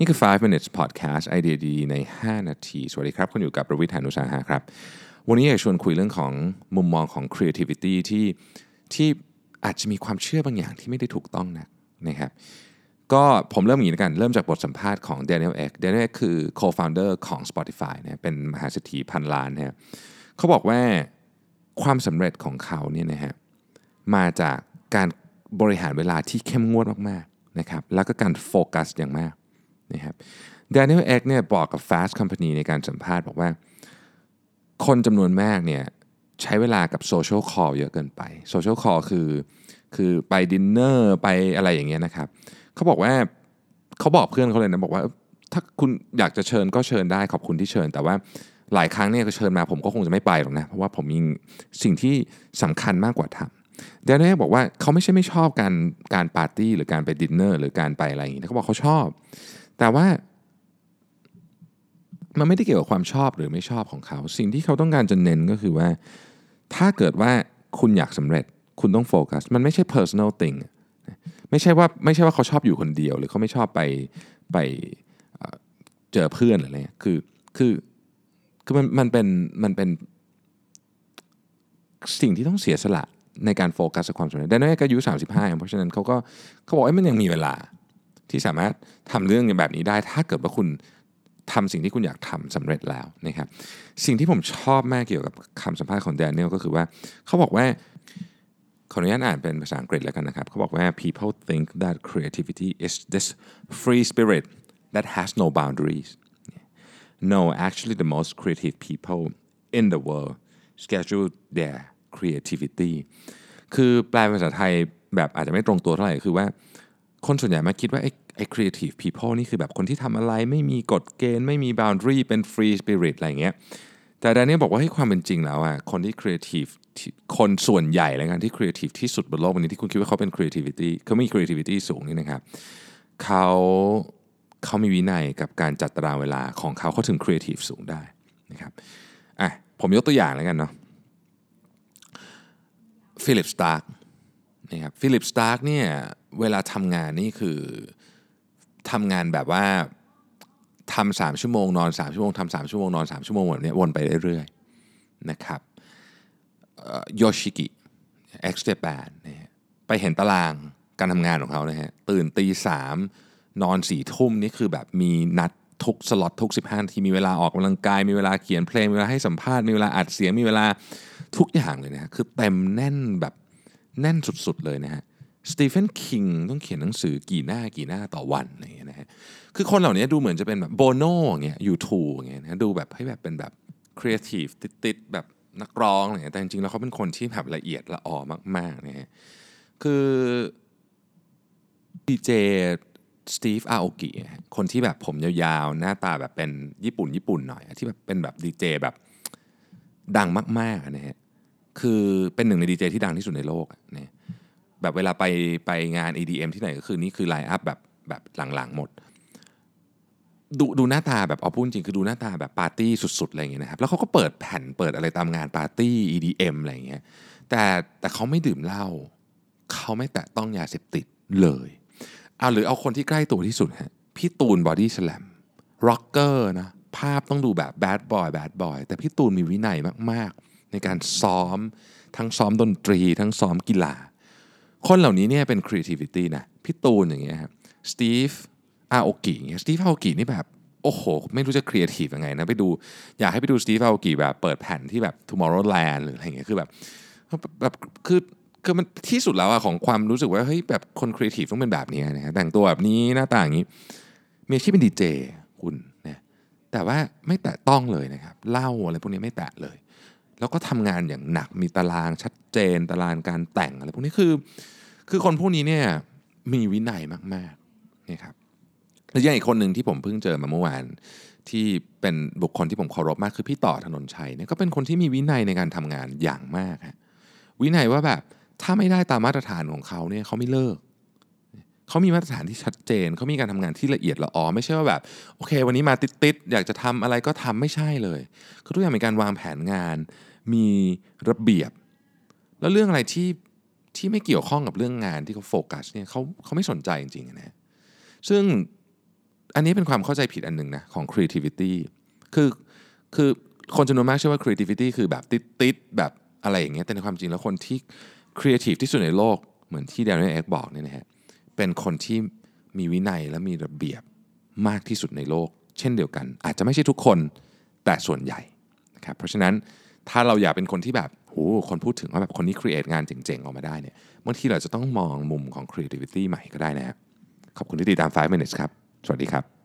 นี่คือ 5 minutes podcast ไอเดียดีใน 5 นาที สวัสดีครับ คุณอยู่กับประวิทยานุสาหะครับ วันนี้อยากชวนคุยเรื่องของมุมมองของ creativity ที่ที่อาจจะมีความเชื่อบางอย่างที่ไม่ได้ถูกต้องนะนะครับ ก็ผมเริ่มอย่างนี้กัน เริ่มจากบทสัมภาษณ์ของ Daniel Ek Daniel Ek คือ co-founder ของ Spotify เนี่ยเป็นมหาเศรษฐีพันล้านนี่ยเขาบอกว่าความสำเร็จของเขาเนี่ยนะฮะมาจากการบริหารเวลาที่เข้มงวดมากๆนะครับแล้วก็การโฟกัสอย่างมาก นะครับ Daniel Ek เนี่ยบอกกับ Fast Company ในการสัมภาษณ์บอกว่า คนจำนวนมากเนี่ยใช้เวลากับ social call เยอะเกินไป social call คือคือไปดินเนอร์ไปอะไรอย่างเงี้ยนะครับเขาบอกว่าเขาบอกเพื่อนเขาเลยนะบอกว่า ถ้าคุณอยากจะเชิญก็เชิญได้ขอบคุณที่เชิญ แต่ว่าหลายครั้งเนี่ยเชิญมาผมก็คงจะไม่ไปหรอกนะ เพราะว่าผมมีสิ่งที่สำคัญมากกว่าทำเดนนี่บอกว่าเขาไม่ใช่ไม่ชอบการการปาร์ตี้หรือการไปดินเนอร์หรือการไปอะไรอย่างงี้เขาบอกเขาชอบ แต่ว่ามันไม่ได้เกี่ยวกับความชอบหรือไม่ชอบของเขา สิ่งที่เขาต้องการจะเน้นก็คือว่า ถ้าเกิดว่าคุณอยากสำเร็จ คุณต้องโฟกัส มันไม่ใช่ personal thing ไม่ใช่ว่าไม่ใช่ว่าเขาชอบอยู่คนเดียว หรือเขาไม่ชอบไปไปเจอเพื่อนหรืออะไรเงี้ยคือคือคือมันมันเป็นมันเป็นสิ่งที่ต้องเสียสละในการโฟกัสกับความสำเร็จแต่นั่นก็อายุ 35 เพราะฉะนั้นเขาก็เขาบอกว่ามันยังมีเวลา ที่สามารถทำเรื่องแบบนี้ได้ ถ้าเกิดว่าคุณทำสิ่งที่คุณอยากทำสำเร็จแล้วนะครับ สิ่งที่ผมชอบมากเกี่ยวกับคำสัมภาษณ์ของแดเนียลก็คือว่าเขาบอกว่าขออนุญาตอ่านเป็นภาษาอังกฤษแล้วกันนะครับเขาบอกว่า people think that creativity is this free spirit that has no boundaries no actually the most creative people in the world schedule their creativity คือแปลเป็นภาษาไทยแบบอาจจะไม่ตรงตัวเท่าไหร่คือว่า คนส่วนใหญ่มาคิดว่าไอ้ไอ้ creative people นี่คือแบบคนที่ทำอะไรไม่มีกฎเกณฑ์ ไม่มี boundary เป็น free spirit อะไรเงี้ยแต่ดานนี่บอกว่าให้ความเป็นจริงแล้วอะคนที่ creative คนส่วนใหญ่แล้วกันที่ creative ที่สุดบนโลกวันนี้ที่คุณคิดว่าเขาเป็น creativity เขามี creativity สูงนี่นะครับเขาเขามีวินัยกับการจัดตารางเวลาของเขาเขาถึง creative สูงได้นะครับอะผมยกตัวอย่างแล้วกันเนาะฟิลิปสตาร์ก นะครับฟิลิปสตาร์กเนี่ยเวลาทำงานนี่คือทำงานแบบว่าทำสามชั่วโมงนอนสามชั่วโมงทำสามชั่วโมงนอนสามชั่วโมงแบบนี้วนไปเรื่อยๆนะครับโยชิกิX Japan ไปเห็นตารางการทำงานของเขานะฮะตื่นตีสามนอนสี่ทุ่มนี่คือแบบมีนัดทุกสล็อตทุก 15นาทีมีเวลาออกกำลังกาย มีเวลาเขียนเพลง มีเวลาให้สัมภาษณ์ มีเวลาอัดเสียง มีเวลาทุกอย่างเลยนะฮะคือเต็มแน่นแบบ แน่นสุดๆเลยนะฮะสตีเฟนคิงต้องเขียนหนังสือกี่หน้ากี่หน้าต่อวันอะไรอย่างเงี้ยนะฮะคือคนเหล่านี้ดูเหมือนจะเป็นแบบโบโน่อย่างเงี้ย U2อย่างเงี้ยนะดูแบบให้แบบเป็นแบบครีเอทีฟติสท์ๆแบบนักร้องอะไรเงี้ยแต่จริงๆแล้วเขาเป็นคนที่แบบละเอียดละออมากๆนะฮะคือดีเจสตีฟอาโอกิคนที่แบบผมยาวๆ หน้าตาแบบเป็นญี่ปุ่นญี่ปุ่นหน่อย ที่แบบเป็นแบบดีเจแบบดังมากๆนะฮะ คือเป็นหนึ่งในดีเจที่ดังที่สุดในโลกนะแบบเวลาไปไปงาน EDM ที่ไหนก็คือนี่คือ line up แบบแบบหลังๆหมด ดูดูหน้าตาแบบเอาพูดจริงคือดูหน้าตาแบบปาร์ตี้สุดๆอะไรอย่างเงี้ยนะครับแล้วเขาก็เปิดแผ่นเปิดอะไรตามงานปาร์ตี้ EDM อะไรอย่างเงี้ยแต่แต่เขาไม่ดื่มเหล้าเขาไม่แตะต้องยาเสพติดเลยเอาหรือเอาคนที่ใกล้ตัวที่สุดฮะพี่ตูนบอดี้สแลมร็อกเกอร์นะภาพต้องดูแบบ bad boy bad boy แต่พี่ตูนมีวินัยมากๆ ในการซ้อม ทั้งซ้อมดนตรี ทั้งซ้อมกีฬา คนเหล่านี้เนี่ยเป็น creativity นะพี่ตูนอย่างเงี้ยครับสตีฟอาโอกิเงี้ยสตีฟอาโอกินี่แบบ โอ้โห ไม่รู้จะ creative ยังไงนะไปดูอยากให้ไปดูสตีฟอาโอกิแบบเปิดแผ่นที่แบบ tomorrowland หรืออะไรเงี้ยคือแบบแบบคือคือมันที่สุดแล้วอะของความรู้สึกว่าเฮ้ยแบบคน creative ต้องเป็นแบบนี้นะแต่งตัวแบบนี้หน้าตาอย่างนี้มีอาชีพเป็นดีเจคุณนะแต่ว่าไม่แตะต้องเลยนะครับเล้าอะไรพวกนี้ไม่แตะเลย แล้วก็ทำงานอย่างหนักมีตารางชัดเจน ตารางการแต่งอะไรพวกนี้คือ คือคนพวกนี้เนี่ยมีวินัยมากๆนะครับแล้วยังอีกคนหนึ่งที่ผมเพิ่งเจอมาเมื่อวานที่เป็นบุคคลที่ผมเคารพมากคือพี่ต่อถนนชัยเนี่ยก็เป็นคนที่มีวินัยในการทำงานอย่างมากฮะวินัยว่าแบบถ้าไม่ได้ตามมาตรฐานของเขาเนี่ยเขาไม่เลิกเขามีมาตรฐานที่ชัดเจนเขามีการทำงานที่ละเอียดละออไม่ใช่ว่าแบบโอเค วันนี้มาติดๆอยากจะทำอะไรก็ทำไม่ใช่เลยคือทุกอย่างเป็นการวางแผนงาน มีระเบียบ แล้วเรื่องอะไรที่ที่ไม่เกี่ยวข้องกับเรื่องงานที่เขาโฟกัสเนี่ยเขาเขาไม่สนใจจริงๆนะซึ่งอันนี้เป็นความเข้าใจผิดอันหนึ่งนะของ creativity คือคือคนจำนวนมากเชื่อว่า creativity คือแบบติดติดแบบอะไรอย่างเงี้ยแต่ในความจริงแล้วคนที่ creative ที่สุดในโลกเหมือนที่ Daniel Ek บอกเนี่ยนะฮะเป็นคนที่มีวินัยและมีระเบียบมากที่สุดในโลก เช่นเดียวกัน อาจจะไม่ใช่ทุกคนแต่ส่วนใหญ่นะครับเพราะฉะนั้น ถ้าเราอยากเป็นคนที่แบบโหคนพูดถึงว่าแบบคนนี้ครีเอทงานเจ๋งๆ ออกมาได้เนี่ยบางทีเราจะต้องมองมุมของ creativity ใหม่ก็ได้นะครับขอบคุณที่ติดตาม 5 minutes ครับ สวัสดีครับ